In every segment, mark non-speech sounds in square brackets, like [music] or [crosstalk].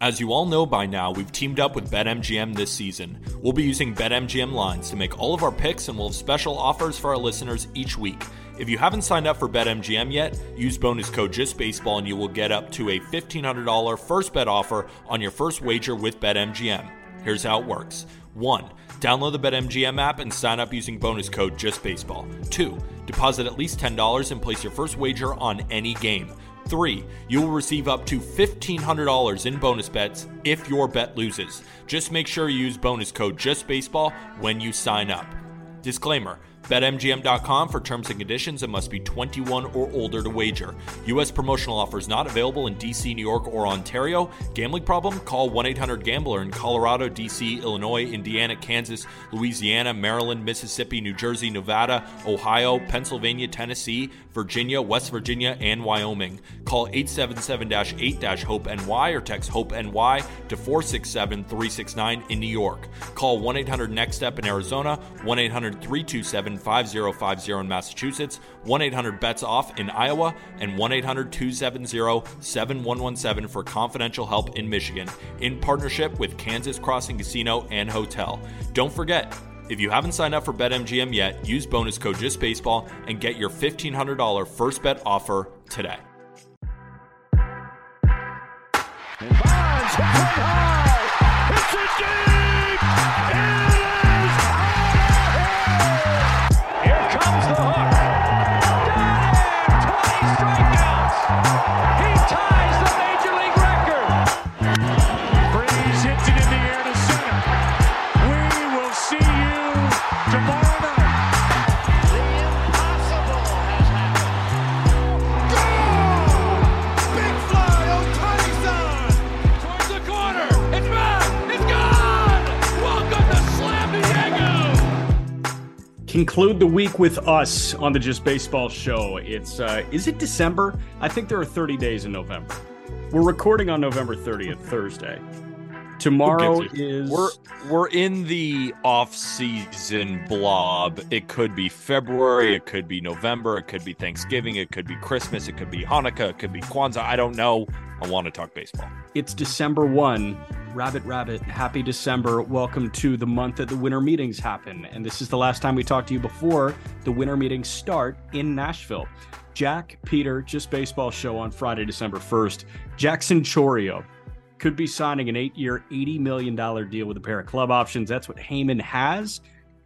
As you all know by now, we've teamed up with BetMGM this season. We'll be using BetMGM lines to make all of our picks, and we'll have special offers for our listeners each week. If you haven't signed up for BetMGM yet, use bonus code JustBaseball and you will get up to a $1,500 first bet offer on your first wager with BetMGM. Here's how it works 1. Download the BetMGM app and sign up using bonus code JustBaseball. 2. Deposit at least $10 and place your first wager on any game. Three, you will receive up to $1,500 in bonus bets if your bet loses. Just make sure you use bonus code JustBaseball when you sign up. Disclaimer BetMGM.com for terms and conditions and must be 21 or older to wager. U.S. promotional offers not available in D.C., New York, or Ontario. Gambling problem? Call 1 800 Gambler in Colorado, D.C., Illinois, Indiana, Kansas, Louisiana, Maryland, Mississippi, New Jersey, Nevada, Ohio, Pennsylvania, Tennessee, Virginia, West Virginia, and Wyoming. Call 877 8 HOPE NY or text HOPE NY to 467 369 in New York. Call 1 800 NEXT STEP in Arizona, 1 800 327 5050 in Massachusetts, 1 800 BETS OFF in Iowa, and 1 800 270 7117 for confidential help in Michigan, in partnership with Kansas Crossing Casino and Hotel. Don't forget, if you haven't signed up for BetMGM yet, use bonus code JustBaseball and get your $1,500 first bet offer today. Bonds high. It's a deep. Conclude the week with us on the Just Baseball show. It's uh is it December? I think there are 30 days in November. We're recording on November 30th, Thursday. Tomorrow is We're we're in the off-season blob. It could be February, it could be November, it could be Thanksgiving, it could be Christmas, it could be Hanukkah, it could be Kwanzaa. I don't know. I want to talk baseball. it's December 1. Rabbit Rabbit, happy December. Welcome to the month that the winter meetings happen. And this is the last time we talk to you before the winter meetings start in Nashville. Jack, Peter, Just Baseball show on Friday, December 1st. Jackson Chourio could be signing an eight year, $80 million deal with a pair of club options. That's what Heyman has.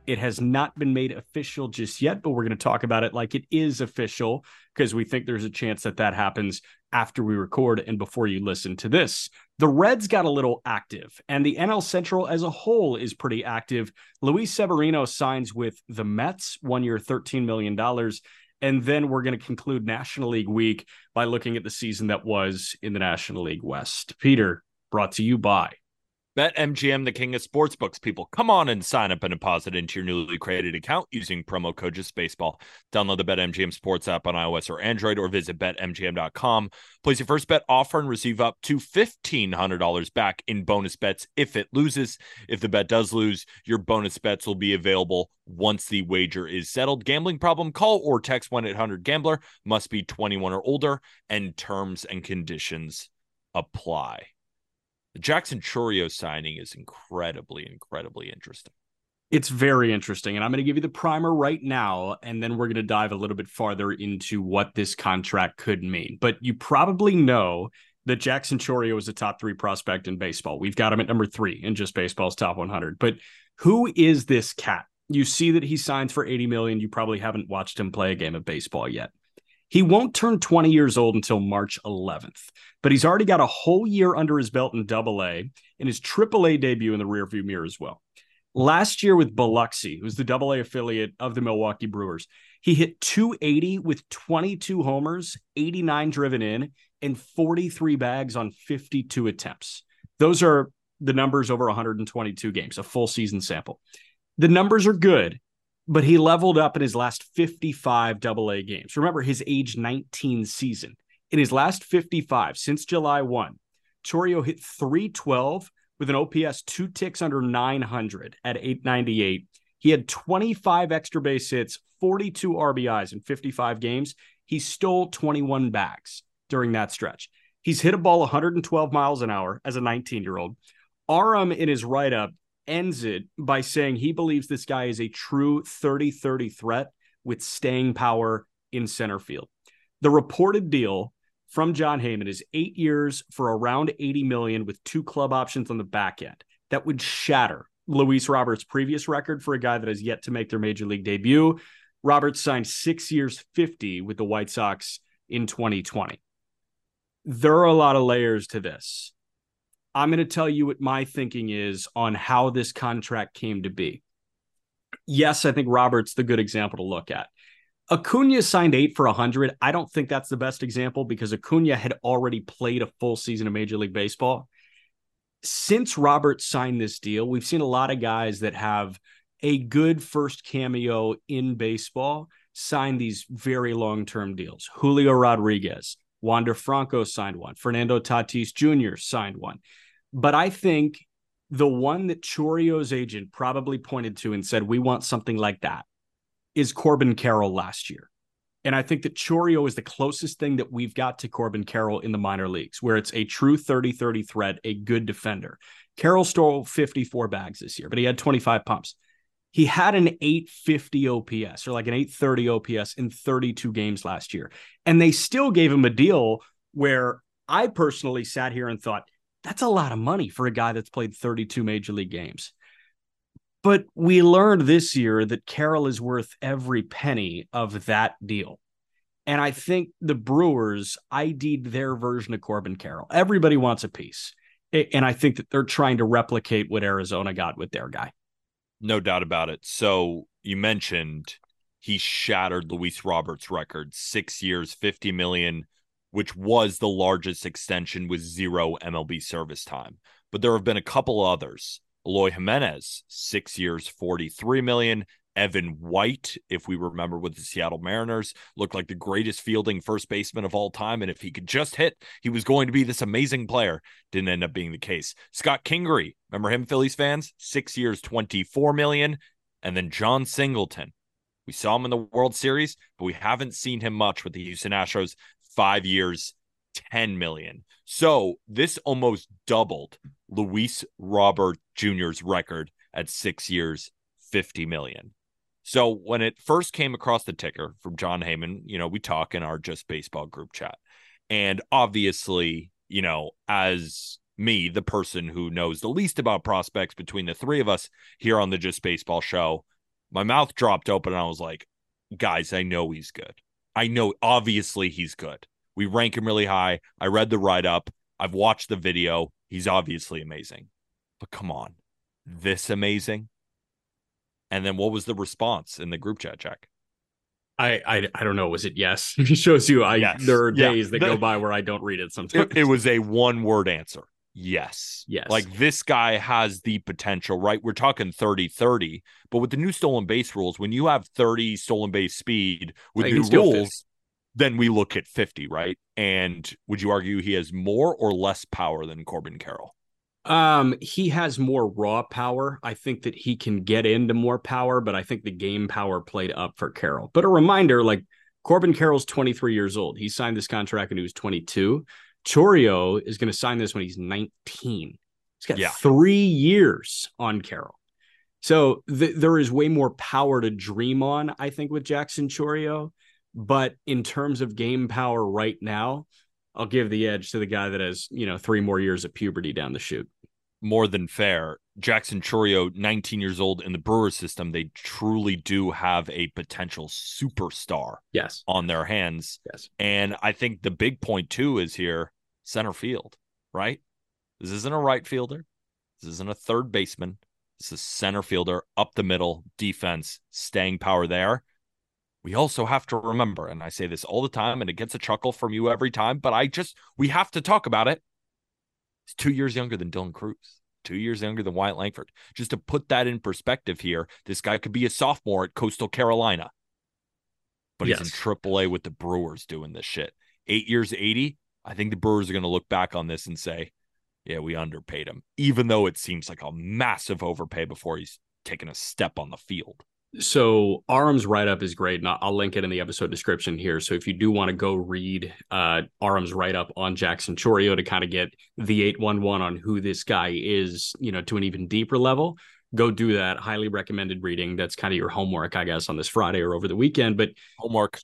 It has not been made official just yet, but we're going to talk about it like it is official because we think there's a chance that that happens after we record and before you listen to this. The Reds got a little active, and the NL Central as a whole is pretty active. Luis Severino signs with the Mets, one year, $13 million. And then we're going to conclude National League week by looking at the season that was in the National League West. Peter, brought to you by. BetMGM, the king of sportsbooks. People, come on and sign up and deposit into your newly created account using promo code JustBaseball. Download the BetMGM Sports app on iOS or Android, or visit BetMGM.com. Place your first bet offer and receive up to $1,500 back in bonus bets if it loses. If the bet does lose, your bonus bets will be available once the wager is settled. Gambling problem? Call or text 1 800 Gambler. Must be 21 or older, and terms and conditions apply. The Jackson Chourio signing is incredibly, incredibly interesting. It's very interesting. And I'm going to give you the primer right now. And then we're going to dive a little bit farther into what this contract could mean. But you probably know that Jackson Chourio is a top three prospect in baseball. We've got him at number three in just baseball's top 100. But who is this cat? You see that he signs for 80 million. You probably haven't watched him play a game of baseball yet. He won't turn 20 years old until March 11th, but he's already got a whole year under his belt in double A and his triple A debut in the rearview mirror as well. Last year with Biloxi, who's the double A affiliate of the Milwaukee Brewers, he hit 280 with 22 homers, 89 driven in, and 43 bags on 52 attempts. Those are the numbers over 122 games, a full season sample. The numbers are good, but he leveled up in his last 55 double A games. Remember his age 19 season. In his last 55 since July 1, Chourio hit 312 with an OPS two ticks under 900 at 898. He had 25 extra base hits, 42 RBIs in 55 games. He stole 21 bags during that stretch. He's hit a ball 112 miles an hour as a 19 year old. Aram in his write up ends it by saying he believes this guy is a true 30 30 threat with staying power in center field. The reported deal from Jon Heyman is eight years for around 80 million with two club options on the back end. That would shatter Luis Roberts' previous record for a guy that has yet to make their major league debut. Roberts signed six years, 50 with the White Sox in 2020. There are a lot of layers to this. I'm going to tell you what my thinking is on how this contract came to be. Yes, I think Roberts the good example to look at. Acuna signed eight for 100. I don't think that's the best example because Acuna had already played a full season of Major League Baseball. Since Roberts signed this deal, we've seen a lot of guys that have a good first cameo in baseball sign these very long term deals. Julio Rodriguez, Wander Franco signed one, Fernando Tatis Jr. signed one. But I think the one that Chourio's agent probably pointed to and said, we want something like that is Corbin Carroll last year. And I think that Chourio is the closest thing that we've got to Corbin Carroll in the minor leagues, where it's a true 30 30 threat, a good defender. Carroll stole 54 bags this year, but he had 25 pumps. He had an 850 OPS or like an 830 OPS in 32 games last year. And they still gave him a deal where I personally sat here and thought, that's a lot of money for a guy that's played 32 major league games. But we learned this year that Carroll is worth every penny of that deal. And I think the Brewers ID'd their version of Corbin Carroll. Everybody wants a piece. And I think that they're trying to replicate what Arizona got with their guy. No doubt about it. So you mentioned he shattered Luis Roberts' record, six years, 50 million, which was the largest extension with zero MLB service time. But there have been a couple others. Eloy Jimenez, six years, 43 million. Evan White, if we remember with the Seattle Mariners, looked like the greatest fielding first baseman of all time. And if he could just hit, he was going to be this amazing player. Didn't end up being the case. Scott Kingery, remember him, Phillies fans? Six years, 24 million. And then Jon Singleton. We saw him in the World Series, but we haven't seen him much with the Houston Astros. Five years, 10 million. So this almost doubled Luis Robert Jr.'s record at six years, 50 million. So when it first came across the ticker from Jon Heyman, you know, we talk in our Just Baseball group chat. And obviously, you know, as me, the person who knows the least about prospects between the three of us here on the Just Baseball show, my mouth dropped open and I was like, guys, I know he's good. I know obviously he's good. We rank him really high. I read the write up. I've watched the video. He's obviously amazing. But come on, this amazing? And then what was the response in the group chat, Jack? I, I I don't know. Was it yes? [laughs] it shows you I yes. there are days yeah. that go by where I don't read it sometimes. It, it was a one word answer. Yes. Yes. Like this guy has the potential, right? We're talking 30 30, but with the new stolen base rules, when you have 30 stolen base speed with Like, new rules, then we look at 50, right? And would you argue he has more or less power than Corbin Carroll? Um, he has more raw power. I think that he can get into more power, but I think the game power played up for Carroll. But a reminder, like Corbin Carroll's 23 years old. He signed this contract when he was 22. Chourio is going to sign this when he's 19. He's got Yeah. three years on Carroll. So th- there is way more power to dream on, I think, with Jackson Chourio. But in terms of game power right now, I'll give the edge to the guy that has, you know, three more years of puberty down the chute. More than fair. Jackson Chourio, 19 years old in the Brewers system, they truly do have a potential superstar Yes. on their hands. Yes. And I think the big point too is here center field, right? This isn't a right fielder. This isn't a third baseman. This is center fielder up the middle, defense, staying power there. We also have to remember, and I say this all the time, and it gets a chuckle from you every time, but I just, we have to talk about it. He's two years younger than Dylan Crews, two years younger than Wyatt Langford. Just to put that in perspective here, this guy could be a sophomore at Coastal Carolina, but Yes. he's in AAA with the Brewers doing this shit. Eight years, 80. I think the Brewers are going to look back on this and say, yeah, we underpaid him, even though it seems like a massive overpay before he's taken a step on the field. So Aram's write up is great, and I'll- link it in the episode description here. So if you do want to go read uh, Aram's write up on Jackson Chourio to kind of get the eight one one on who this guy is, you know, to an even deeper level, go do that. Highly recommended reading. That's kind of your homework, I guess, on this Friday or over the weekend. But Homework.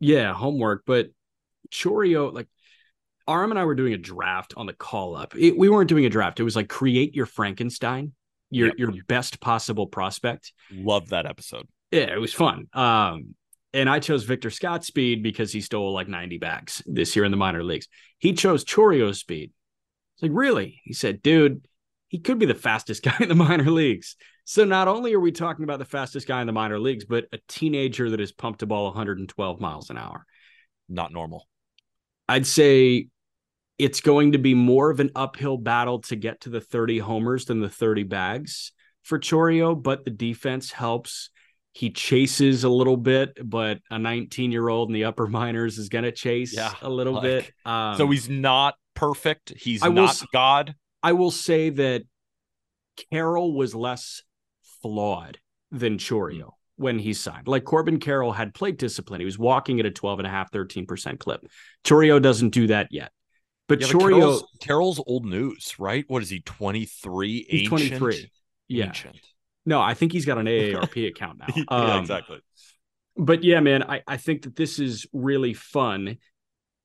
yeah, homework. But Chourio, like Aram and I were doing a draft on the call up. It, we weren't doing a draft. It was like create your Frankenstein, your Yep. your best possible prospect. Love that episode. Yeah, it was fun. Um, and I chose Victor Scott speed because he stole like 90 bags this year in the minor leagues. He chose Chourio speed. It's like, really? He said, dude, he could be the fastest [laughs] guy in the minor leagues. So not only are we talking about the fastest guy in the minor leagues, but a teenager that has pumped a ball 112 miles an hour. Not normal. I'd say it's going to be more of an uphill battle to get to the 30 homers than the 30 bags for Chourio, but the defense helps. He chases a little bit, but a 19 year old in the upper [laughs] minors is going to chase Yeah, a little like- bit. Um, so he's not perfect. He's I will not s- God. I will say that Carroll was less flawed than Chourio when he signed. Like Corbin Carroll had plate discipline. He was walking at a 12 and a half, 13% clip. Chourio doesn't do that yet. But Yeah, but Chourio, Carroll's, Carroll's old news, right? What is he? Twenty three. he's 23. Yeah. Ancient. No, I think he's got an [laughs] AARP account now. [laughs] yeah, Um, exactly. But yeah, man, I, I think that this is really fun.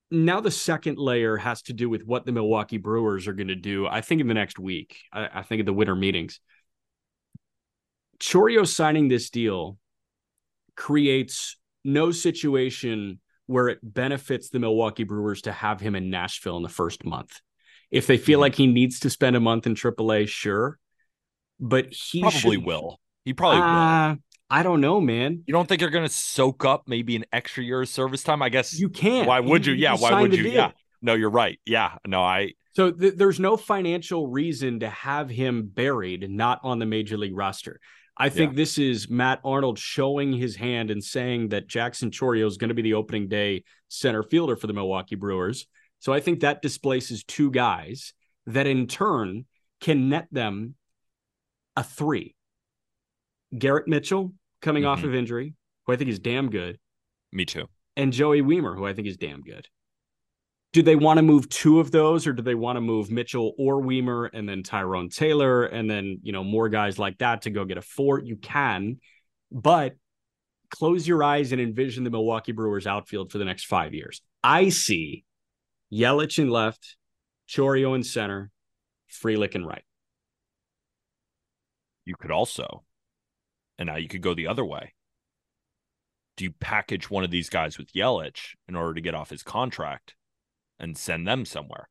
Now the second layer has to do with what the Milwaukee Brewers are going to do. I think in the next week. I, I think at the winter meetings. Chourio signing this deal creates no situation where it benefits the Milwaukee Brewers to have him in Nashville in the first month. If they feel Mhm. like he needs to spend a month in AAA, sure. But he Probably should- will. He probably will. Uh, I don't know, man. You don't think they're going to soak up maybe an extra year of service time? I guess. You can't. why would you? He- Yeah. Why would you? deal. Yeah. No, you're right. Yeah. No, I. So th- there's no financial reason to have him buried, not on the major league roster. I think this is Matt Arnold showing his hand and saying that Jackson Chourio is going to be the opening day center fielder for the Milwaukee Brewers. So I think that displaces two guys that in turn can net them a three. Garrett Mitchell coming off Mhm. of injury, who I think is damn good. Me too. and Joey Wiemer, who I think is damn good. Do they want to move two of those, or do they want to move Mitchell or Wiemer and then Tyrone Taylor and then you know more guys like that to go get a four? You can, but close your eyes and envision the Milwaukee Brewers outfield for the next five years. I see Yelich in left, Chourio in center, Frelick in right. You could also, and now you could go the other way. Do you package one of these guys with Yelich in order to get off his contract and send them somewhere?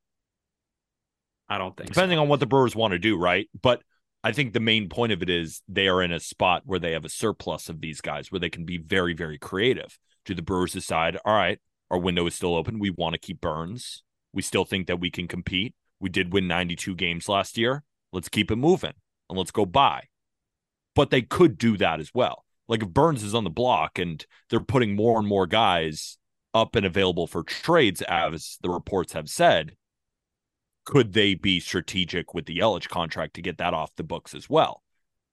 I don't think. depending on what the Brewers want to do, right? But I think the main point of it is they are in a spot where they have a surplus of these guys where they can be very, very creative. Do the Brewers decide, all right, our window is still open. We want to keep Burnes. We still think that we can compete. We did win 92 games last year. Let's keep it moving and let's go buy. But they could do that as well. Like if Burnes is on the block and they're putting more and more guys up and available for trades, as the reports have said, could they be strategic with the Yelich contract to get that off the books as well?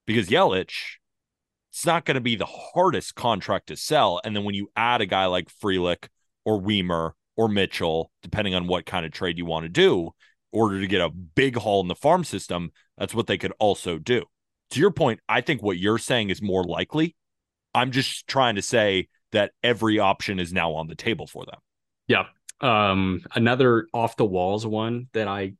Because Yelich, it's not going to be the hardest contract to sell. And then when you add a guy like Frelick or Wiemer or Mitchell, depending on what kind of trade you want to do, in order to get a big haul in the farm system, that's what they could also do. To your point, I think what you're saying is more likely. I'm just trying to say that every option is now on the table for them. Yeah. Um, another off the walls one that I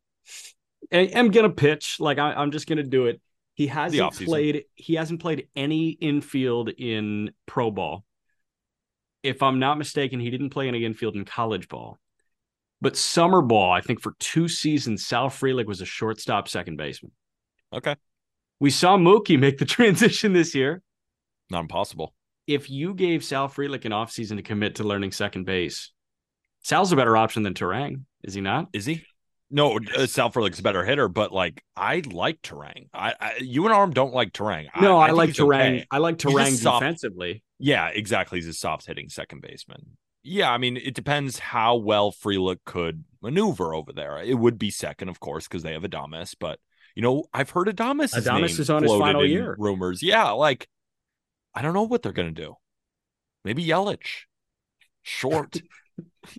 am gonna pitch. Like I, I'm just gonna do it. He hasn't played. He hasn't played any infield in pro ball. If I'm not mistaken, he didn't play any infield in college ball. But summer ball, I think for two seasons, Sal Frelick was a shortstop, second baseman. Okay. We saw Mookie make the [laughs] transition this year. Not impossible. If you gave Sal Frelick an offseason to commit to learning second base, Sal's a better option than Turang, is he not? Is he? No, uh, Salford's a better hitter, but like I like Turang. I, I you and Aram don't like Turang. No, I, I like Turang. okay. I like Turang a Turang soft- defensively. Yeah, exactly. He's a soft hitting second baseman. Yeah, I mean, it depends how well Frelick could maneuver over there. It would be second, of course, because they have Adames. But you know, I've heard Adames. Adames is on his final year. Rumors, yeah. Like, I don't know what they're gonna do. Maybe Yelich, short. [laughs]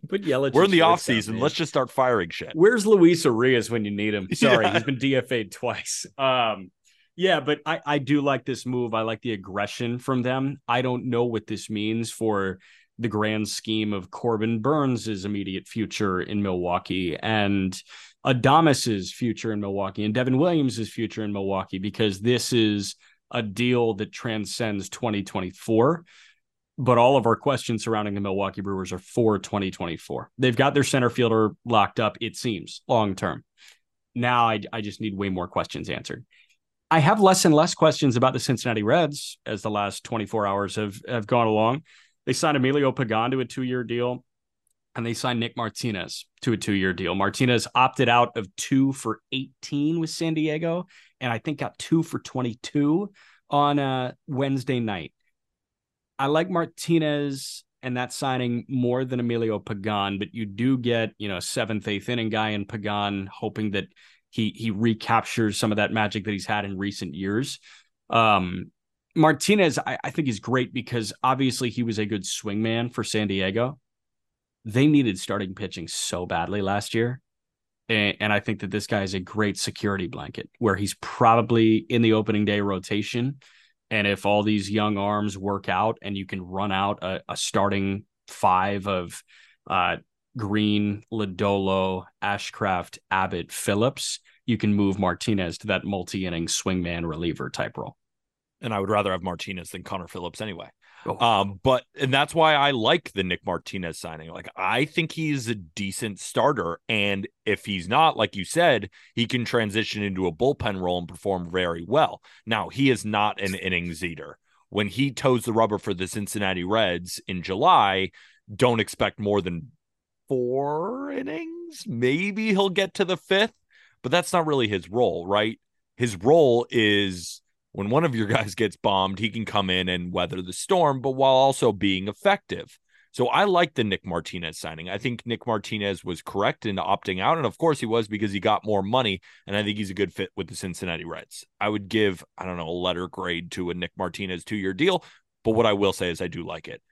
But Yelich, We're in the off shortstop, season. man. Let's just start firing shit. Where's Luis Urías when you need him? [laughs] Sorry, Yeah. he's been DFA'd twice. Um, yeah, but I, I do like this move. I like the aggression from them. I don't know what this means for the grand scheme of Corbin Burnes' immediate future in Milwaukee and Adames's future in Milwaukee and Devin Williams' future in Milwaukee, because this is a deal that transcends 2024 but all of our questions surrounding the Milwaukee Brewers are for 2024. They've got their center fielder locked up, it seems, long term. Now I, I just need way more questions answered. I have less and less questions about the Cincinnati Reds as the last 24 hours have, have gone along. They signed Emilio Pagan to a two year deal, and they signed Nick Martinez to a two year deal. Martinez opted out of two for 18 with San Diego, and I think got two for 22 on a Wednesday night. I like Martinez and that signing more than Emilio Pagan, but you do get, you know, a seventh, eighth inning guy in Pagan, hoping that he he recaptures some of that magic that he's had in recent years. Um, Martinez, I, I think is great because obviously he was a good swingman for San Diego. They needed starting pitching so badly last year. And, and I think that this guy is a great security blanket where he's probably in the opening day rotation. And if all these young arms work out and you can run out a, a starting five of uh, Greene, Lodolo, Ashcraft, Abbott, Phillips, you can move Martinez to that multi inning swingman reliever type role. and I would rather have Martinez than Connor Phillips anyway. Oh. Um, but and that's why I like the Nick Martinez signing. Like I think he's a decent starter, and if he's not, like you said, he can transition into a bullpen role and perform very well. Now he is not an innings eater. When he toes the rubber for the Cincinnati Reds in July, don't expect more than four innings. Maybe he'll get to the fifth, but that's not really his role, right? His role is when one of your guys gets bombed, he can come in and weather the storm, but while also being effective. So I like the Nick Martinez signing. I think Nick Martinez was correct in opting out. And of course he was because he got more money. And I think he's a good fit with the Cincinnati Reds. I would give, I don't know, a letter grade to a Nick Martinez two year deal. But what I will say is I do like it.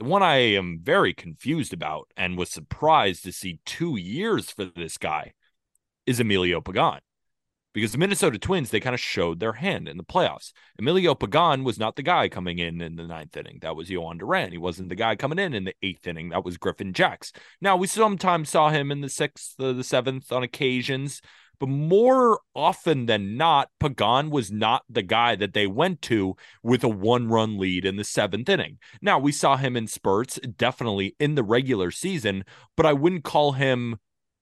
The one I am very confused about and was surprised to see two years for this guy is Emilio Pagan because the Minnesota Twins, they kind of showed their hand in the playoffs. Emilio Pagan was not the guy coming in in the ninth inning. That was Jhoan Duran. He wasn't the guy coming in in the eighth inning. That was Griffin Jax. Now, we sometimes saw him in the sixth, the seventh on occasions, but more often than not, Pagan was not the guy that they went to with a one run lead in the seventh inning. Now, we saw him in spurts, definitely in the regular season, but I wouldn't call him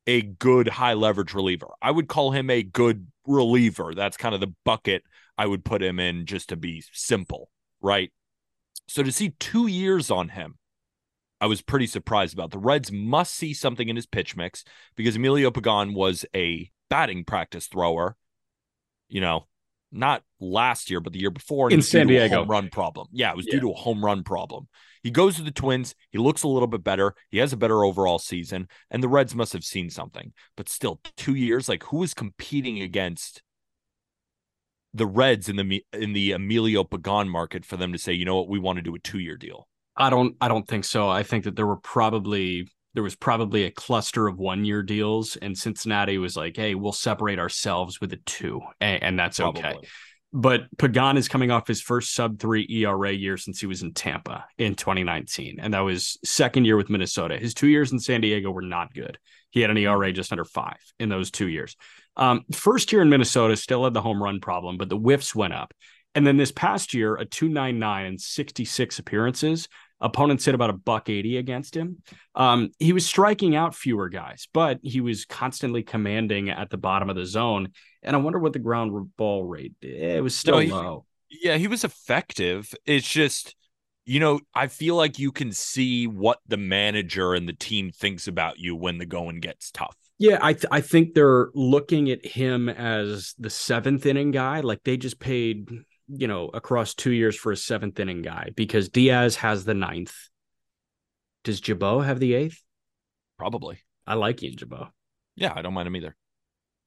a good high leverage reliever. I would call him a good reliever. That's kind of the bucket I would put him in just to be simple, right? So to see two years on him, I was pretty surprised about. The Reds must see something in his pitch mix because Emilio Pagan was a batting practice thrower, you know, not last year, but the year before. In it was due San Diego. home run problem. Yeah, it was Yeah. due to a home run problem. He goes to the Twins. He looks a little bit better. He has a better overall season, and the Reds must have seen something. But still, two years. Like, who is competing against the Reds in the in the Emilio Pagan market for them to say, you know what, we want to do a two year deal? I don't I don't think so. I think that there were probably there was probably a cluster of one year deals and Cincinnati was like, "Hey, we'll separate ourselves with a two, and, and that's okay." But Pagan is coming off his first sub 3 ERA year since he was in Tampa in 2019 and that was second year with Minnesota. His 2 years in San Diego were not good. He had an ERA just under 5 in those 2 years. Um, first year in Minnesota still had the home run problem, but the whiffs went up. And then this past year, a 299 and 66 appearances. Opponents hit about a buck 80 against him. Um, he was striking out fewer guys, but he was constantly commanding at the bottom of the zone. And I wonder what the ground ball rate did. It was still No, he- low. Yeah, he was effective. It's just, you know, I feel like you can see what the manager and the team thinks about you when the going gets tough. Yeah, I th- I think they're looking at him as the seventh inning guy. Like they just paid, you know, across two years for a seventh inning guy because Diaz has the ninth. Does Gibaut have the eighth? Probably. I like Ian Gibaut. Yeah, I don't mind him either.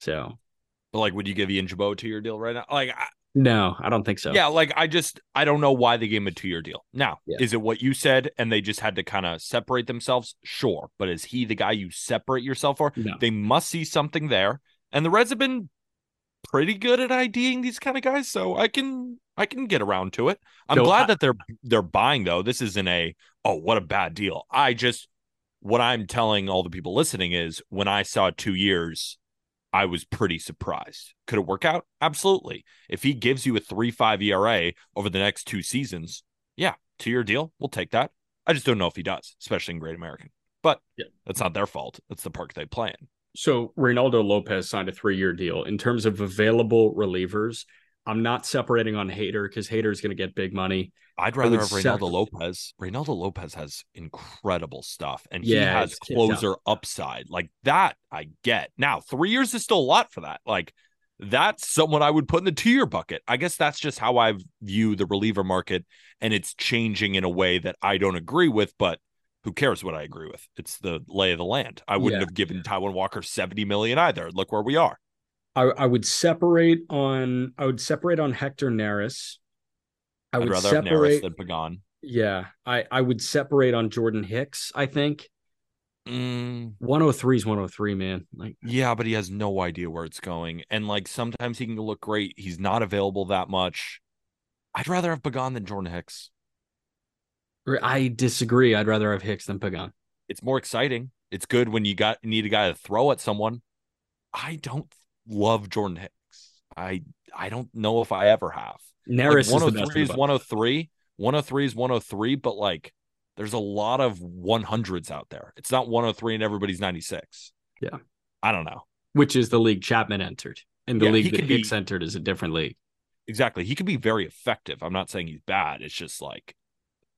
So, but like, would you give Ian Gibaut a two year deal right now? Like, I, no, I don't think so. Yeah, like I just I don't know why they gave him a two year deal. Now, Yeah. is it what you said and they just had to kind of separate themselves? Sure. But is he the guy you separate yourself for? No. They must see something there. And the Reds have been pretty good at IDing these kind of guys, so I can I can get around to it. I'm So glad I- that they're they're buying though. This isn't a oh what a bad deal. I just what I'm telling all the people listening is when I saw two years, I was pretty surprised. Could it work out? Absolutely. If he gives you a three five ERA over the next two seasons, yeah, two year deal, we'll take that. I just don't know if he does, especially in Great American. But Yeah. that's not their fault. That's the park they play in. So Reynaldo Lopez signed a three-year deal. In terms of available relievers, I'm not separating on Hader because Hader is going to get big money. I'd rather have Reynaldo Lopez. Reynaldo Lopez has incredible stuff, and he has closer upside. Like that, I get. Now, three years is still a lot for that. Like that's someone I would put in the two year bucket. I guess that's just how I view the reliever market, and it's changing in a way that I don't agree with. But who cares what I agree with? It's the lay of the land. I wouldn't Yeah. have given Taijuan Walker seventy million either. Look where we are. I, I would separate on. I would separate on Hector Neris. I I'd would rather have Neris separate. than Pagan. yeah, I I would separate on Jordan Hicks. I think Mm, 103 is 103, man. Like Yeah, but he has no idea where it's going. And like sometimes he can look great. He's not available that much. I'd rather have Pagan than Jordan Hicks. I disagree. I'd rather have Hicks than Pagan. It's more exciting. It's good when you got need a guy to throw at someone. I don't love Jordan Hicks. I I don't know if I ever have. Neris like is the best. 103 of is 103. 103 is 103, but like there's a lot of 100s out there. It's not 103 and everybody's 96. Yeah. I don't know. which is the league Chapman entered, and the Yeah, league that could be- Hicks entered is a different league. Exactly. He could be very effective. I'm not saying he's bad. It's just like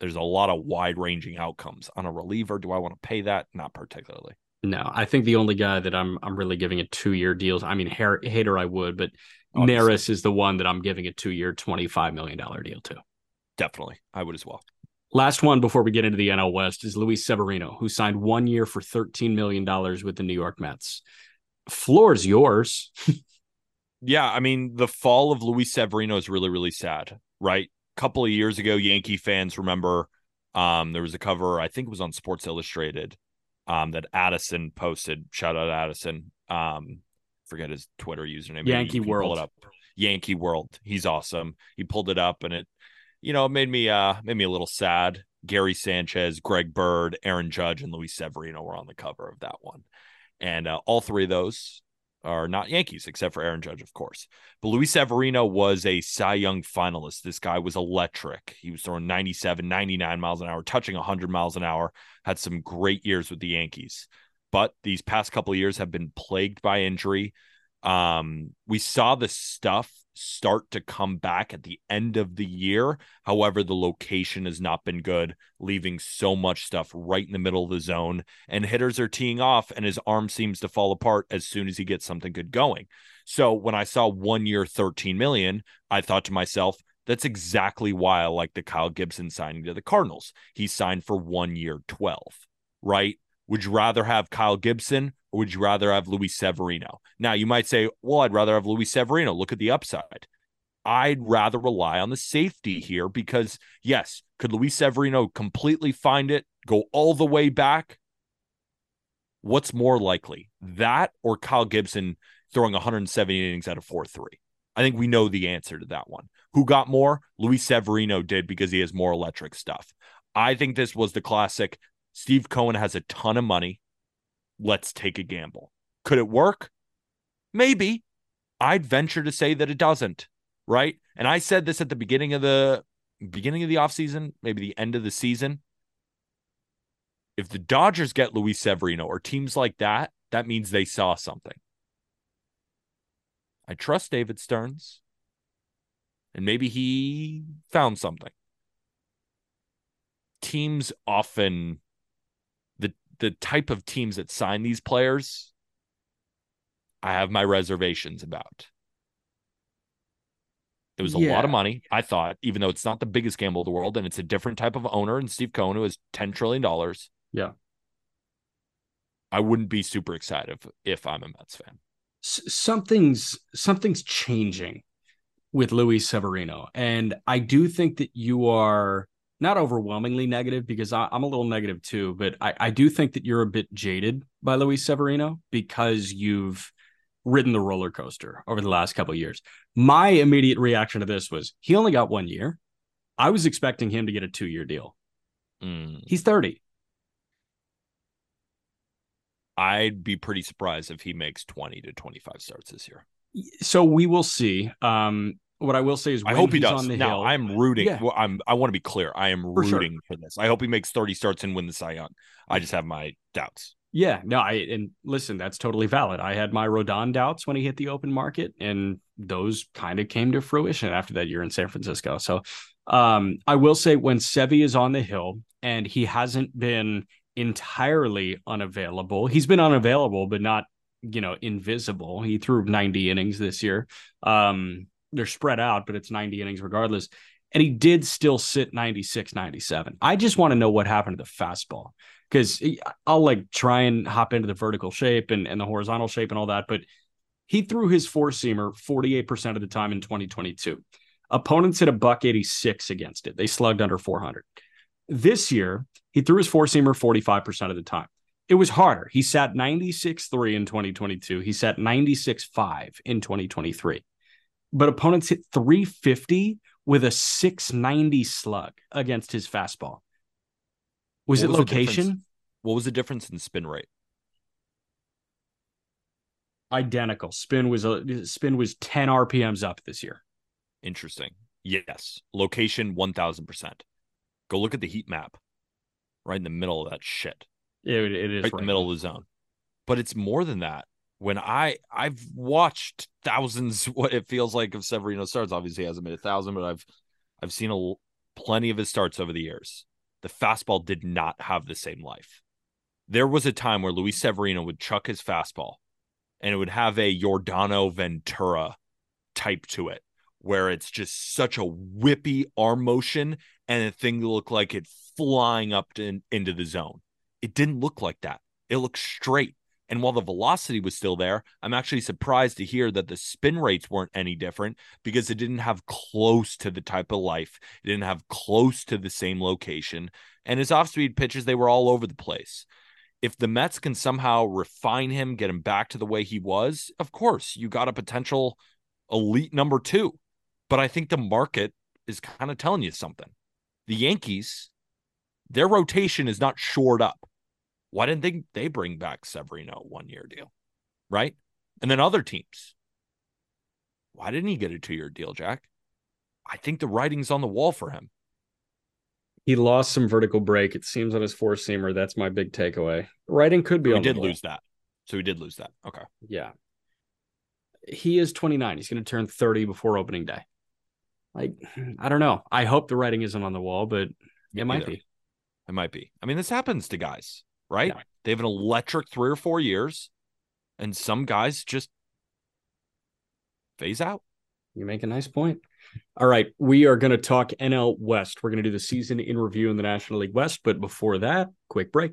there's a lot of wide ranging outcomes on a reliever. Do I want to pay that? Not particularly. No, I think the only guy that I'm I'm really giving a two year deals. I mean, Har- Hader I would, but Obviously. Neris is the one that I'm giving a two year, twenty five million dollar deal to. Definitely. I would as well. Last one before we get into the NL West is Luis Severino, who signed one year for thirteen million dollars with the New York Mets. Floor's yours. [laughs] Yeah. I mean, the fall of Luis Severino is really, really sad, right? A couple of years ago, Yankee fans remember um, there was a cover, I think it was on Sports Illustrated, um, that Addison posted. Shout out Addison. Um, forget his Twitter username. Yankee you can pull World. up. Yankee World. He's awesome. He pulled it up and it, you know, it made me uh made me a little sad. Gary Sanchez, Greg Bird, Aaron Judge, and Luis Severino were on the cover of that one. And uh, all three of those are not Yankees, except for Aaron Judge, of course. But Luis Severino was a Cy Young finalist. This guy was electric. He was throwing 97, 99 miles an hour, touching 100 miles an hour, had some great years with the Yankees. But these past couple of years have been plagued by injury. Um, we saw the stuff start to come back at the end of the year. However, the location has not been good, leaving so much stuff right in the middle of the zone. And hitters are teeing off, and his arm seems to fall apart as soon as he gets something good going. So when I saw one year, 13 million, I thought to myself, that's exactly why I like the Kyle Gibson signing to the Cardinals. He signed for one year, 12, right? Would you rather have Kyle Gibson or would you rather have Luis Severino? Now, you might say, well, I'd rather have Luis Severino. Look at the upside. I'd rather rely on the safety here because, yes, could Luis Severino completely find it, go all the way back? What's more likely, that or Kyle Gibson throwing 170 innings out of 4 3? I think we know the answer to that one. Who got more? Luis Severino did because he has more electric stuff. I think this was the classic. Steve Cohen has a ton of money. Let's take a gamble. Could it work? Maybe. I'd venture to say that it doesn't, right? And I said this at the beginning of the beginning of the offseason, maybe the end of the season. If the Dodgers get Luis Severino or teams like that, that means they saw something. I trust David Stearns. And maybe he found something. Teams often the type of teams that sign these players I have my reservations about. It was a lot of money, I thought, even though it's not the biggest gamble in the world and it's a different type of owner and Steve Cohen, who has $10 trillion. Yeah. I wouldn't be super excited if, I'm a Mets fan. S- something's something's changing with Luis Severino, and I do think that you are not overwhelmingly negative because I, I'm a little negative too, but I, I do think that you're a bit jaded by Luis Severino because you've ridden the roller coaster over the last couple of years. My immediate reaction to this was he only got one year. I was expecting him to get a two year deal. Mm, He's 30. I'd be pretty surprised if he makes 20 to 25 starts this year. So we will see. Um, what I will say is, I hope he does. On the now, hill, I'm rooting. Yeah. Well, I'm. I want to be clear. I am For sure. rooting for this. I hope he makes 30 starts and win the Cy Young. I just have my doubts. Yeah, no, I and listen, that's totally valid. I had my Rodon doubts when he hit the open market, and those kind of came to fruition after that year in San Francisco. So, um, I will say when Sevy is on the hill and he hasn't been entirely unavailable, he's been unavailable, but not you know invisible. He threw 90 innings this year. Um, they're spread out, but it's 90 innings regardless. And he did still sit 96, 97. I just want to know what happened to the fastball because I'll like try and hop into the vertical shape and, and the horizontal shape and all that. But he threw his four seamer 48% of the time in 2022. Opponents hit a buck 86 against it. They slugged under 400. This year, he threw his four seamer 45% of the time. It was harder. He sat 96.3 in 2022. He sat 96.5 in 2023. But opponents hit 350 with a 690 slug against his fastball. Was What it was location? What was the difference in spin rate? Identical. Spin was a spin was 10 RPMs up this year. Interesting. Yes. Location 1000%. Go look at the heat map. Right in the middle of that shit. It, it is right in the middle of the zone. But it's more than that. When I I've watched thousands, [laughs] what it feels like of Severino starts. Obviously, he hasn't made a thousand, but I've I've seen a plenty of his starts over the years. The fastball did not have the same life. There was a time where Luis Severino would chuck his fastball, and it would have a Yordano Ventura type to it, where it's just such a whippy arm motion, and the thing looked like it flying up to, into the zone. It didn't look like that. It looked straight. And while the velocity was still there, I'm actually surprised to hear that the spin rates weren't any different because it didn't have close to the type of life. It didn't have close to the same location. And his off speed pitches, they were all over the place. If the Mets can somehow refine him, get him back to the way he was, of course, you got a potential elite number two. But I think the market is kind of telling you something. The Yankees, their rotation is not shored up. Why didn't they they bring back Severino one year deal? Right? And then other teams. Why didn't he get a two year deal, Jack? I think the writing's on the wall for him. He lost some vertical break. It seems on his four seamer. That's my big takeaway. Writing could be We on the did lose that. So we did lose that. Okay. Yeah. He is 29. He's going to turn 30 before opening day. Like, I don't know. I hope the writing isn't on the wall, but it might Either. be. It might be. I mean, this happens to guys, right? Yeah. They have an electric three or four years, and some guys just phase out. You make a nice point. All right. We are going to talk NL West. We're going to do the season in review in the National League West. But before that, quick break.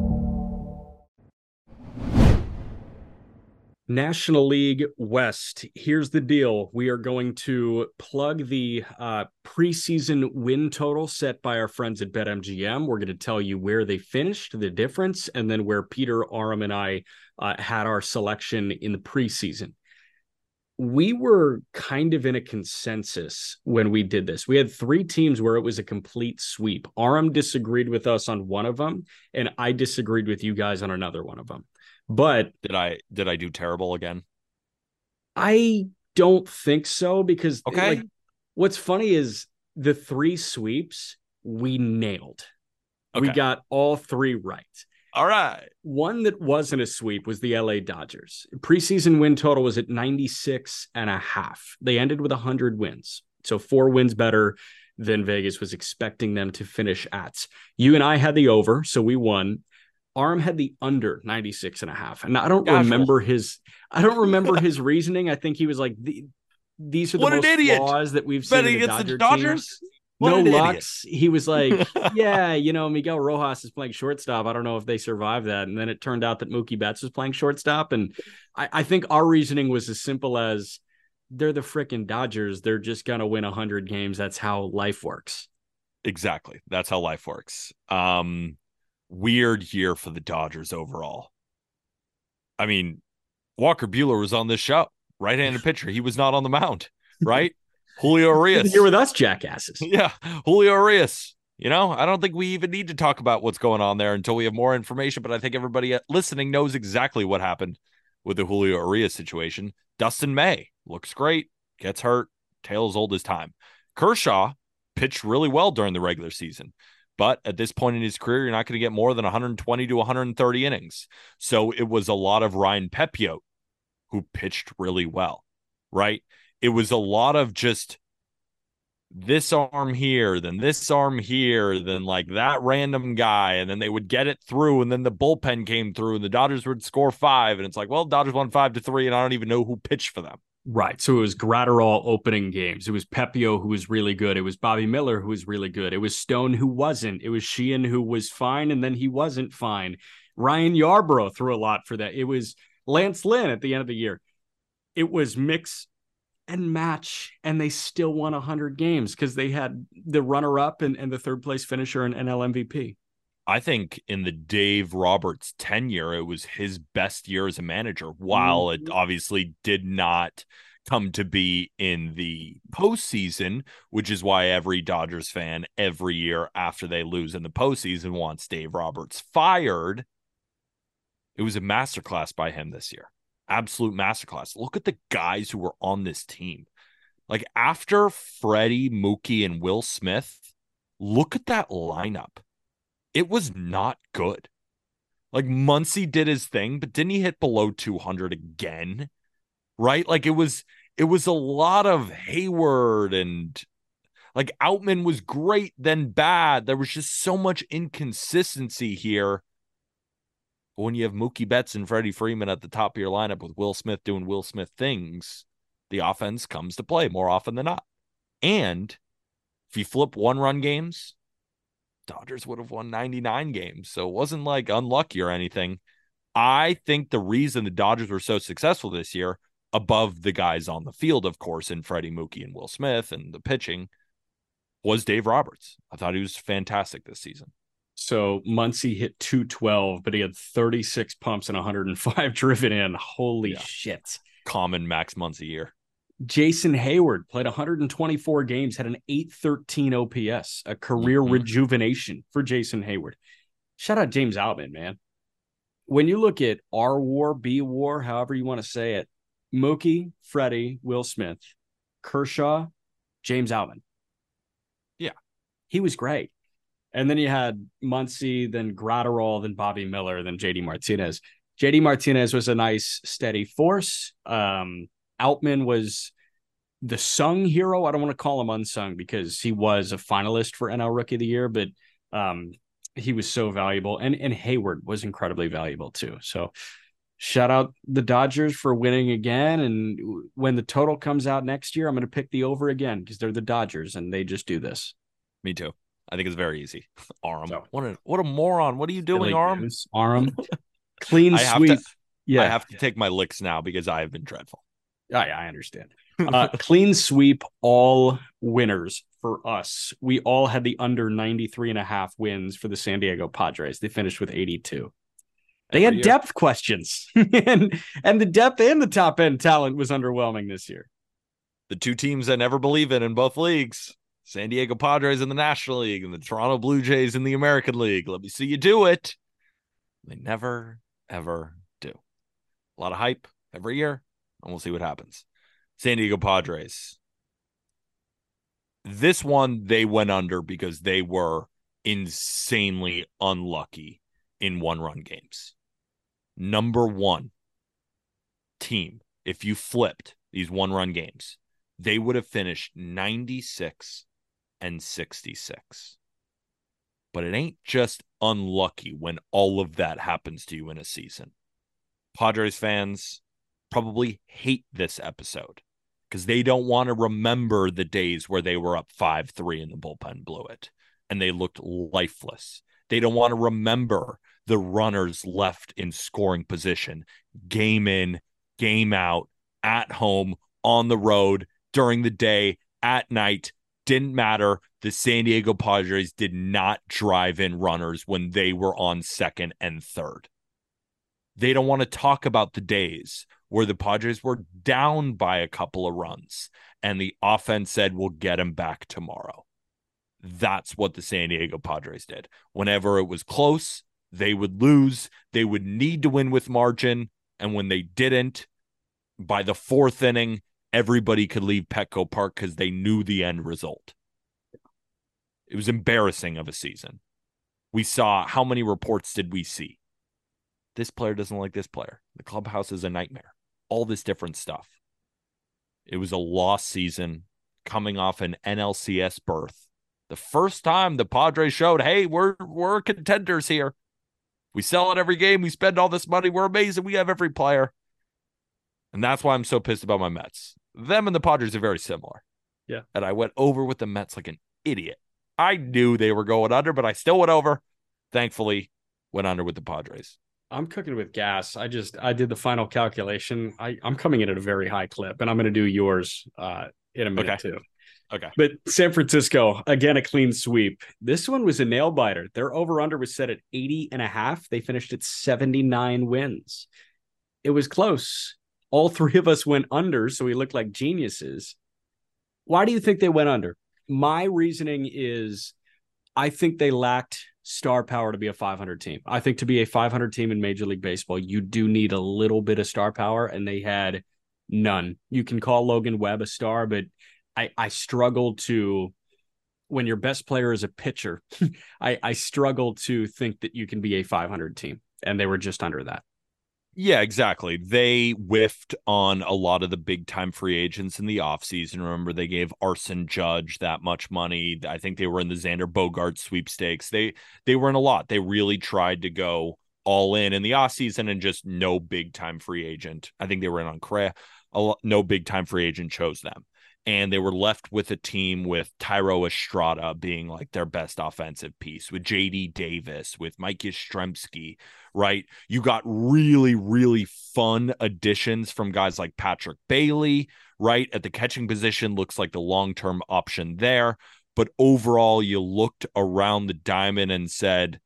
National League West. Here's the deal. We are going to plug the uh, preseason win total set by our friends at BetMGM. We're going to tell you where they finished, the difference, and then where Peter, Aram, and I uh, had our selection in the preseason. We were kind of in a consensus when we did this. We had three teams where it was a complete sweep. Aram disagreed with us on one of them, and I disagreed with you guys on another one of them But Did I did I do terrible again? I don't think so because Okay. like, what's funny is the three sweeps we nailed. We got all three right. All right. One that wasn't a sweep was the LA Dodgers. Preseason win total was at 96 and a half. They ended with 100 wins. So four wins better than Vegas was expecting them to finish at. You and I had the over, so we won. Arm had the under 96 and a half. And I don't Casual. remember his I don't [laughs] remember his reasoning. I think he was like the, these are the What an most idiot. flaws that we've seen Betting the against Dodger the Dodgers? No idiot. lucks. He was [laughs] like, yeah, you know, Miguel Rojas is playing shortstop. I don't know if they survived that. And then it turned out that Mookie Betts was playing shortstop. And I, I think our reasoning was as simple as they're the freaking Dodgers. They're just gonna win hundred games. That's how life works. Exactly. That's how life works. Um weird year for the Dodgers overall. I mean, Walker Buehler was on this show, right-handed [laughs] pitcher. He was not on the mound, [laughs] right? Julio Urías. Here with us, jackasses. [laughs] Yeah, Julio Urías. You know, I don't think we even need to talk about what's going on there until we have more information. But I think everybody listening knows exactly what happened with the Julio Urías situation. Dustin May looks great, gets hurt, tails old as time. Kershaw pitched really well during the regular season. But at this point in his career, you're not going to get more than 120 to 130 innings. So it was a lot of Ryan Pepiot who pitched really well, right? It was a lot of just this arm here, then this arm here, then like that random guy, and then they would get it through, and then the bullpen came through, and the Dodgers would score five, and it's like, well, Dodgers won five to three, and I don't even know who pitched for them. Right. So it was Graterol opening games. It was Pepiot who was really good. It was Bobby Miller who was really good. It was Stone who wasn't. It was Sheehan who was fine and then he wasn't fine. Ryan Yarbrough threw a lot for that. It was Lance Lynn at the end of the year. It was mix and match, and they still won 100 games because they had the runner up and, and the third place finisher and NL MVP. I think in the Dave Roberts tenure, it was his best year as a manager, while it mm-hmm. obviously did not come to be in the postseason, which is why every Dodgers fan every year after they lose in the postseason wants Dave Roberts fired. It was a masterclass by him this year. Absolute masterclass. Look at the guys who were on this team. Like after Freddie, Mookie, and Will Smith, look at that lineup it was not good. Like Muncy did his thing, but didn't he hit below 200 again? Right? Like it was it was a lot of Heyward and like Outman was great then bad. There was just so much inconsistency here. But when you have Mookie Betts and Freddie Freeman at the top of your lineup with Will Smith doing Will Smith things, the offense comes to play more often than not. And if you flip one run games, Dodgers would have won 99 games. So it wasn't like unlucky or anything. I think the reason the Dodgers were so successful this year, above the guys on the field, of course, in Freddie Mookie and Will Smith and the pitching, was Dave Roberts. I thought he was fantastic this season. So Muncy hit 212, but he had 36 pumps and 105 [laughs] driven in. Holy Yeah. shit. Common Max Muncy year. Jason Heyward played 124 games, had an 813 OPS, a career Mhm. rejuvenation for Jason Heyward. Shout out James Outman, man. When you look at R War, B War, however you want to say it, Mookie, Freddie, Will Smith, Kershaw, James Outman. Yeah. He was great. And then you had Muncy, then Graterol, then Bobby Miller, then JD Martinez. JD Martinez was a nice, steady force. Um, Outman was the sung hero. I don't want to call him unsung because he was a finalist for NL Rookie of the Year, but um, he was so valuable. And and Heyward was incredibly valuable too. So shout out the Dodgers for winning again. And when the total comes out next year, I'm going to pick the over again because they're the Dodgers and they just do this. Me too. I think it's very easy. [laughs] Arm. So- What a what a moron. What are you doing, Arm? Arm. [laughs] Clean I sweep. to yeah, I have to take my licks now because I have been dreadful. I, I understand. [laughs] Uh, clean sweep, all winners for us. We all had the under 93 and a half wins for the San Diego Padres. They finished with 82. They had year. depth questions, [laughs] and and the depth and the top end talent was underwhelming this year. the two teams I never believe in in both leagues San Diego Padres in the National League and the Toronto Blue Jays in the American League. Let me see you do it. They never, ever do. A lot of hype every year, and we'll see what happens. San Diego Padres. This one they went under because they were insanely unlucky in one run games. Number one team, if you flipped these one run games, they would have finished 96 and 66. But it ain't just unlucky when all of that happens to you in a season. Padres fans probably hate this episode because they don't want to remember the days where they were up 5 3 and the bullpen blew it and they looked lifeless. They don't want to remember the runners left in scoring position, game in, game out, at home, on the road, during the day, at night. Didn't matter. The San Diego Padres did not drive in runners when they were on second and third. They don't want to talk about the days where the Padres were down by a couple of runs and the offense said, We'll get him back tomorrow. That's what the San Diego Padres did. Whenever it was close, they would lose. They would need to win with margin. And when they didn't, by the fourth inning, everybody could leave Petco Park because they knew the end result. It was embarrassing of a season. We saw how many reports did we see? This player doesn't like this player. The clubhouse is a nightmare. All this different stuff. It was a lost season coming off an NLCS berth. The first time the Padres showed, hey, we're we're contenders here. We sell it every game. We spend all this money. We're amazing. We have every player. And that's why I'm so pissed about my Mets. Them and the Padres are very similar. Yeah. And I went over with the Mets like an idiot. I knew they were going under, but I still went over. Thankfully, went under with the Padres. I'm cooking with gas. I just I did the final calculation. I, I'm coming in at a very high clip, and I'm going to do yours uh, in a minute Okay. too. Okay. But San Francisco, again, a clean sweep. This one was a nail biter. Their over under was set at 80 and a half. They finished at 79 wins. It was close. All three of us went under, so we looked like geniuses. Why do you think they went under? My reasoning is I think they lacked star power to be a 500 team. I think to be a 500 team in Major League Baseball, you do need a little bit of star power, and they had none. You can call Logan Webb a star, but I, I struggle to when your best player is a pitcher, [laughs] I, I struggle to think that you can be a 500 team, and they were just under that. Yeah, exactly. They whiffed on a lot of the big time free agents in the offseason. Remember, they gave Aaron Judge that much money. I think they were in the Xander Bogaerts sweepstakes. They they were in a lot. They really tried to go all in in the offseason and just no big time free agent. I think they were in on lo- no big time free agent chose them. And they were left with a team with Thairo Estrada being like their best offensive piece, with JD Davis, with Mike Yastrzemski, right? You got really, really fun additions from guys like Patrick Bailey, right? At the catching position, looks like the long term option there. But overall, you looked around the diamond and said,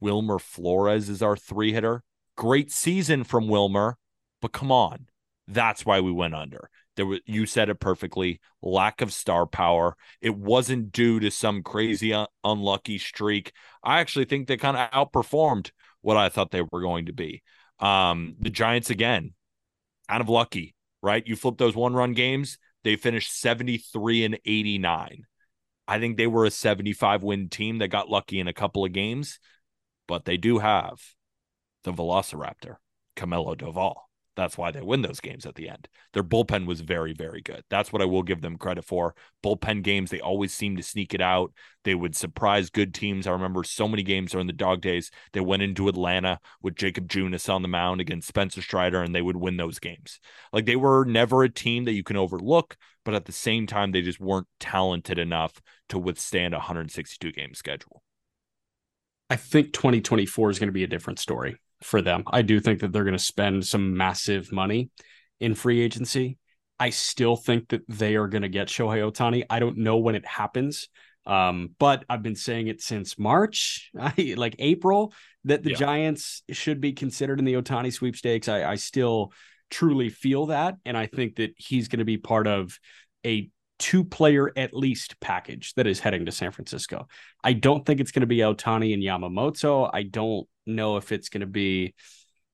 Wilmer Flores is our three hitter. Great season from Wilmer, but come on. That's why we went under. There was you said it perfectly, lack of star power. It wasn't due to some crazy un- unlucky streak. I actually think they kind of outperformed what I thought they were going to be. Um, the Giants again, kind of lucky, right? You flip those one run games, they finished 73 and 89. I think they were a 75 win team that got lucky in a couple of games, but they do have the Velociraptor, Camilo Doval. That's why they win those games at the end. Their bullpen was very, very good. That's what I will give them credit for. Bullpen games, they always seem to sneak it out. They would surprise good teams. I remember so many games during the dog days. They went into Atlanta with Jakob Junis on the mound against Spencer Strider, and they would win those games. Like they were never a team that you can overlook, but at the same time, they just weren't talented enough to withstand a 162 game schedule. I think 2024 is going to be a different story for them. I do think that they're going to spend some massive money in free agency. I still think that they are going to get Shohei Ohtani. I don't know when it happens. Um, but I've been saying it since March, [laughs] like April, that the Yeah. Giants should be considered in the Ohtani sweepstakes. I, I still truly feel that. And I think that he's going to be part of a two player at least package that is heading to San Francisco. I don't think it's going to be Ohtani and Yamamoto. I don't know if it's going to be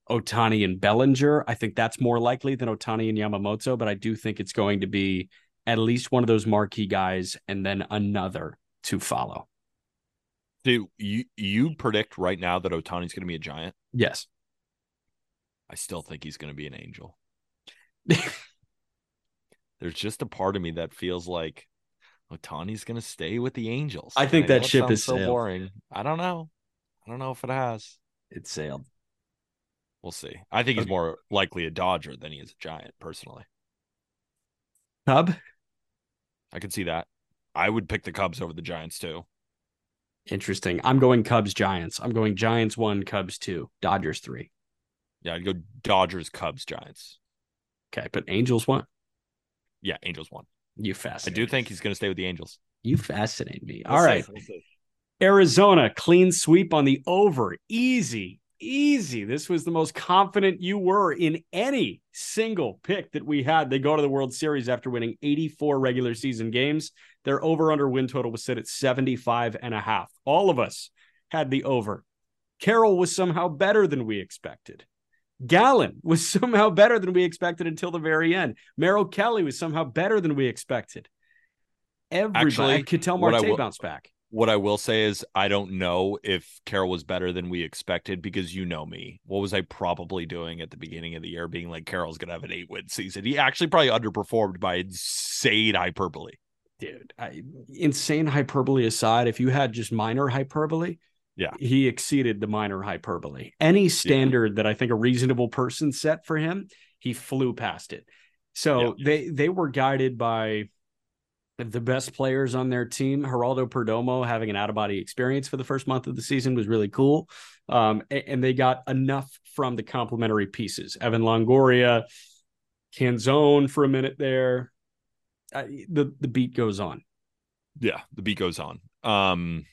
Ohtani and Bellinger. I think that's more likely than Ohtani and Yamamoto, but I do think it's going to be at least one of those marquee guys and then another to follow. Do you you predict right now that Ohtani's going to be a giant? Yes. I still think he's going to be an angel. [laughs] There's just a part of me that feels like Ohtani's going to stay with the Angels. I think know that ship is so sailed. boring. I don't know. I don't know if it has. It sailed. We'll see. I think he's more likely a Dodger than he is a Giant. Personally, Cub? I could see that. I would pick the Cubs over the Giants too. Interesting. I'm going Cubs Giants. I'm going Giants one, Cubs two, Dodgers three. Yeah, I'd go Dodgers, Cubs, Giants. Okay, but Angels one. Yeah, Angels one. You fascinate. I do think he's going to stay with the Angels. you fascinate me. We'll All see. We'll see. Arizona clean sweep on the over. Easy, easy. This was the most confident you were in any single pick that we had. They go to the World Series after winning 84 regular season games. Their over under win total was set at 75 and a half. All of us had the over. Carroll was somehow better than we expected. Gallen [laughs] was somehow better than we expected until the very end. Merrill Kelly was somehow better than we expected. Everybody, Actually, what I Marte will- bounced back. What I will say is, I don't know if Carroll was better than we expected because you know me. What was I probably doing at the beginning of the year, being like Carroll's going to have an eight win season? He actually probably underperformed by insane hyperbole. dude I, insane hyperbole aside if you had just minor hyperbole Yeah. he exceeded the minor hyperbole any standard that i think a reasonable person set for him he flew past it so they they were guided by the best players on their team geraldo perdomo having an out-of-body experience for the first month of the season was really cool um, a- and, they got enough from the complementary pieces evan longoria canzone for a minute there uh, the the beat goes on Yeah, the beat goes on. Um,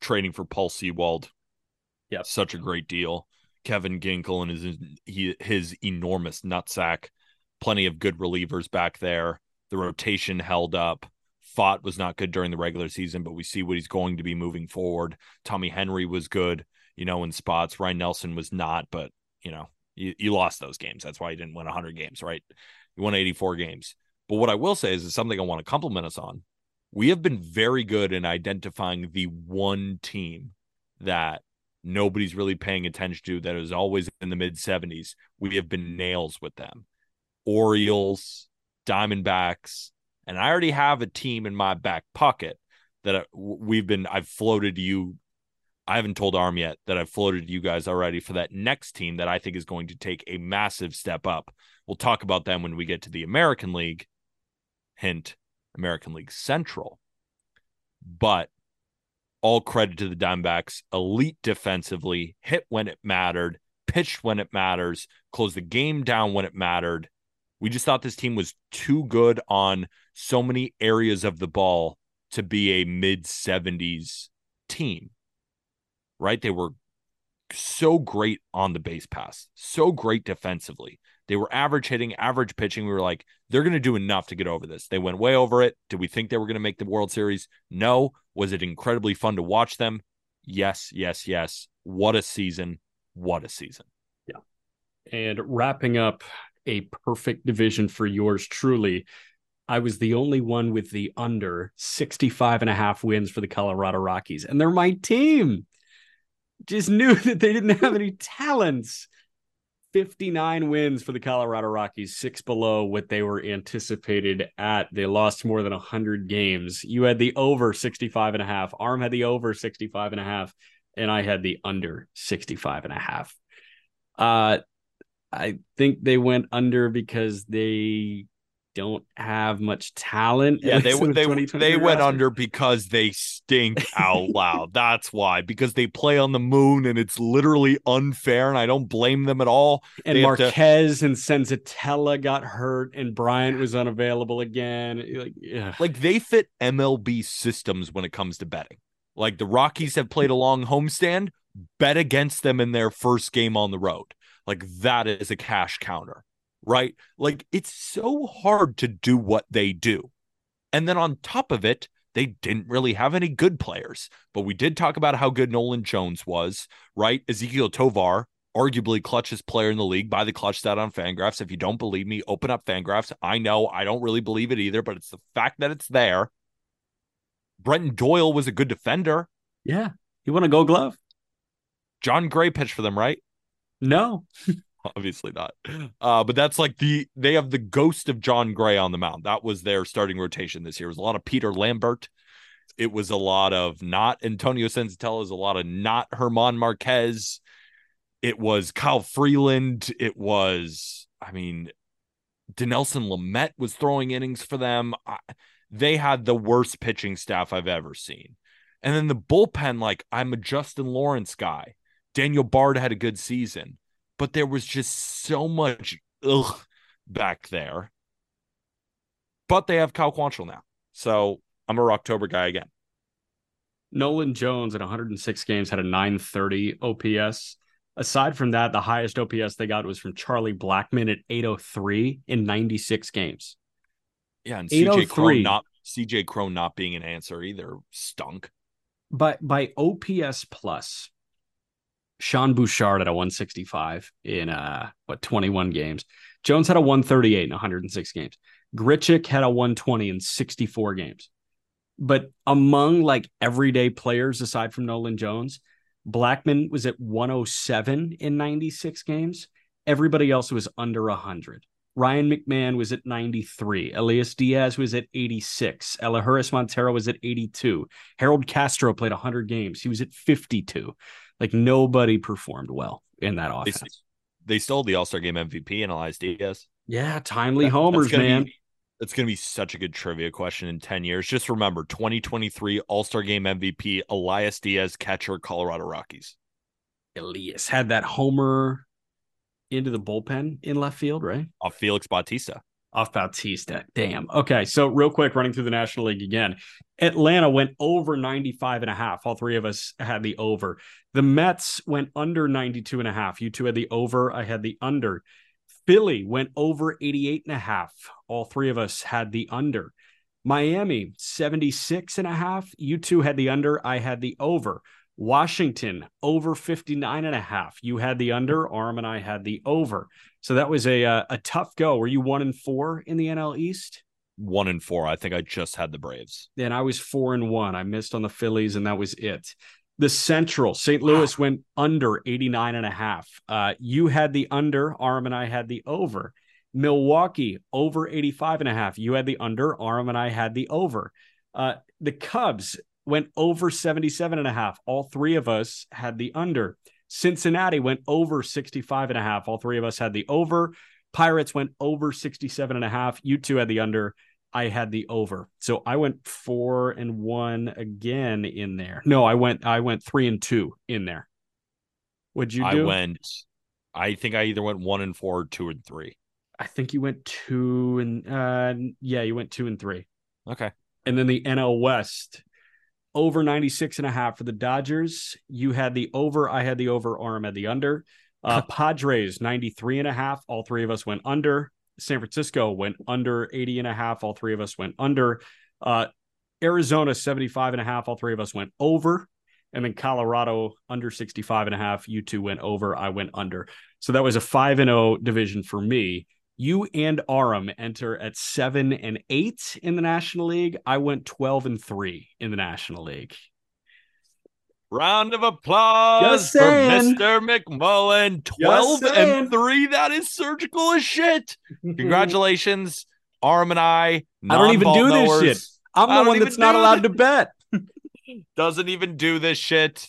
trading for Paul Sewald. Yeah, such a great deal. Kevin Ginkel and his he, his enormous nutsack. Plenty of good relievers back there. The rotation held up. Pfaadt was not good during the regular season, but we see what he's going to be moving forward. Tommy Henry was good, you know, in spots. Ryan Nelson was not, but you know, you, you lost those games. That's why you didn't win 100 games, right? You won 84 games. But what I will say is, is something I want to compliment us on we have been very good in identifying the one team that nobody's really paying attention to that is always in the mid 70s. We have been nails with them. Orioles, Diamondbacks, and I already have a team in my back pocket that we've been I've floated you I haven't told Arm yet that I've floated you guys already for that next team that I think is going to take a massive step up. We'll talk about them when we get to the American League. Hint, American League Central. But all credit to the Diamondbacks, elite defensively, hit when it mattered, pitched when it matters, closed the game down when it mattered. We just thought this team was too good on so many areas of the ball to be a mid 70s team. Right? They were so great on the base pass, so great defensively. They were average hitting, average pitching. We were like, they're going to do enough to get over this. They went way over it. Did we think they were going to make the World Series? No. Was it incredibly fun to watch them? Yes, yes, yes. What a season. What a season. Yeah. And wrapping up a perfect division for yours truly, I was the only one with the under 65 and a half wins for the Colorado Rockies. And they're my team. Just knew [laughs] that they didn't have any talents. 59 wins for the Colorado Rockies, six below what they were anticipated at. They lost more than 100 games. You had the over 65 and a half. Arm had the over 65 and a half, and I had the under 65 and a half. Uh, I think they went under because they don't have much talent. Yeah, they [laughs] the they they went under because they stink out [laughs] loud. That's why. Because they play on the moon and it's literally unfair, and I don't blame them at all. And They have to- Marquez and Senzatela got hurt, and Bryant was unavailable again. Like, yeah. Like they fit MLB systems when it comes to betting. Like the Rockies have played a long homestand, bet against them in their first game on the road. Like that is a cash counter, right? Like it's so hard to do what they do. And then on top of it, they didn't really have any good players. But we did talk about how good Nolan Jones was, right? Ezequiel Tovar, arguably clutchest player in the league by the clutch stat on Fangraphs. If you don't believe me, open up Fangraphs. I know I don't really believe it either, but it's the fact that it's there. Brenton Doyle was a good defender. Yeah. He won a gold glove. Jon Gray pitched for them, right? No. [laughs] [laughs] Obviously not. Uh, but that's like the they have the ghost of Jon Gray on the mound. That was their starting rotation this year. It was a lot of Peter Lambert. It was a lot of not Antonio Senzatela, it was a lot of not Germán Marquez. It was Kyle Freeland. It was, I mean, Dinelson Lamet was throwing innings for them. I, they had the worst pitching staff I've ever seen. And then the bullpen, like I'm a Justin Lawrence guy. Daniel Bard had a good season, but there was just so much ugh back there. But they have Cal Quantrill now. So I'm a October guy again. Nolan Jones at 106 games had a 930 OPS. Aside from that, the highest OPS they got was from Charlie Blackmon at 803 in 96 games. Yeah, and CJ Cron oh not CJ Cron not being an answer either stunk. But by OPS plus, Sean Bouchard at a 165 in uh what 21 games. Jones had a 138 in 106 games. Grichuk had a 120 in 64 games. But among like everyday players aside from Nolan Jones, Blackmon was at 107 in 96 games. Everybody else was under 100. Ryan McMahon was at 93. Elias Diaz was at 86. Elehuris Montero was at 82. Harold Castro played 100 games. He was at 52. Like nobody performed well in that offense. They, they stole the All Star Game MVP in Elias Diaz. Yeah, timely homers, man. Be, it's going to be such a good trivia question in 10 years. Just remember 2023 All Star Game MVP, Elias Diaz, catcher, Colorado Rockies. Elias had that homer into the bullpen in left field, right? Off Felix Bautista. Off Bautista. Damn. Okay. So, real quick, running through the National League again. Atlanta went over 95 and a half. All three of us had the over. The Mets went under 92 and a half. You two had the over. I had the under. Philly went over 88 and a half. All three of us had the under. Miami, 76 and a half. You two had the under. I had the over. Washington, over 59 and a half. You had the under. Arm and I had the over. So that was a, a, uh, a tough go. Were you one and four in the NL East? One and four. I think I just had the Braves. Then I was four and one. I missed on the Phillies, and that was it. The Central, St. Louis wow. went under 89 and a half. Uh, you had the under, Arm and I had the over. Milwaukee, over 85 and a half. You had the under, Arm and I had the over. Uh, the Cubs went over 77 and a half. All three of us had the under. Cincinnati went over 65 and a half. All three of us had the over. Pirates went over 67 and a half. You two had the under. I had the over. So I went four and one again in there. No, I went I went three and two in there. What'd you do? I went I think I either went one and four or two and three. I think you went two and uh yeah, you went two and three. Okay. And then the NL West over 96 and a half for the Dodgers. You had the over, I had the over, Arm had the under. Uh Padres 93 and a half. All three of us went under. San Francisco went under 80 and a half. All three of us went under. Uh, Arizona 75 and a half. All three of us went over. And then Colorado under 65 and a half. You two went over. I went under. So that was a 5 and 0 division for me. You and Aram enter at 7 and 8 in the National League. I went 12 and 3 in the National League. Round of applause for Mr. McMullen. 12 and 3. That is surgical as shit. [laughs] Congratulations, Arm and I. I don't even do knowers. this shit. I'm the one that's not allowed to bet. [laughs] Doesn't even do this shit.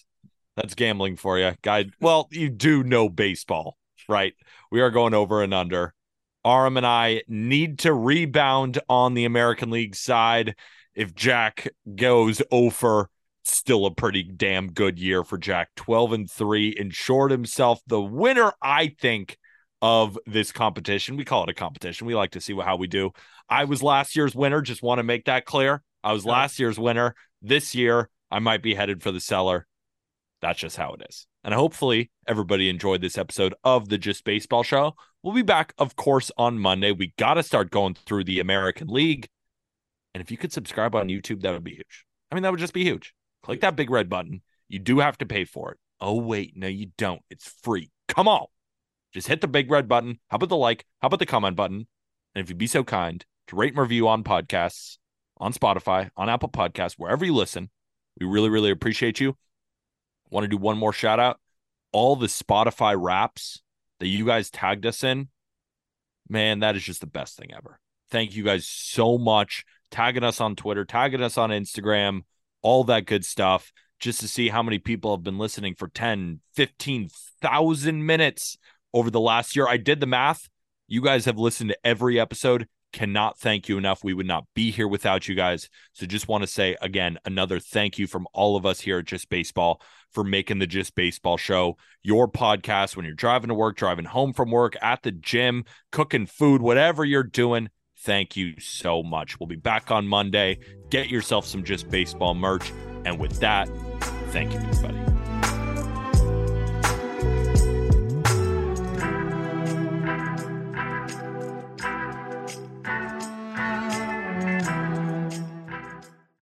That's gambling for you, guy. Well, you do know baseball, right? We are going over and under. Arm and I need to rebound on the American League side. If Jack goes over still a pretty damn good year for Jack. 12 and 3 ensured himself the winner, I think, of this competition. We call it a competition. We like to see how we do. I was last year's winner. Just want to make that clear. I was last year's winner. This year, I might be headed for the cellar. That's just how it is. And hopefully, everybody enjoyed this episode of the Just Baseball Show. We'll be back, of course, on Monday. We got to start going through the American League. And if you could subscribe on YouTube, that would be huge. I mean, that would just be huge. Click that big red button. You do have to pay for it. Oh, wait. No, you don't. It's free. Come on. Just hit the big red button. How about the like? How about the comment button? And if you'd be so kind to rate and review on podcasts, on Spotify, on Apple Podcasts, wherever you listen, we really, really appreciate you. Want to do one more shout out? All the Spotify raps that you guys tagged us in, man, that is just the best thing ever. Thank you guys so much. Tagging us on Twitter, tagging us on Instagram, all that good stuff, just to see how many people have been listening for 10, 15,000 minutes over the last year. I did the math. You guys have listened to every episode. Cannot thank you enough. We would not be here without you guys. So just want to say again, another thank you from all of us here at Just Baseball for making the Just Baseball show your podcast when you're driving to work, driving home from work, at the gym, cooking food, whatever you're doing. Thank you so much. We'll be back on Monday. Get yourself some Just Baseball merch. And with that, thank you, everybody.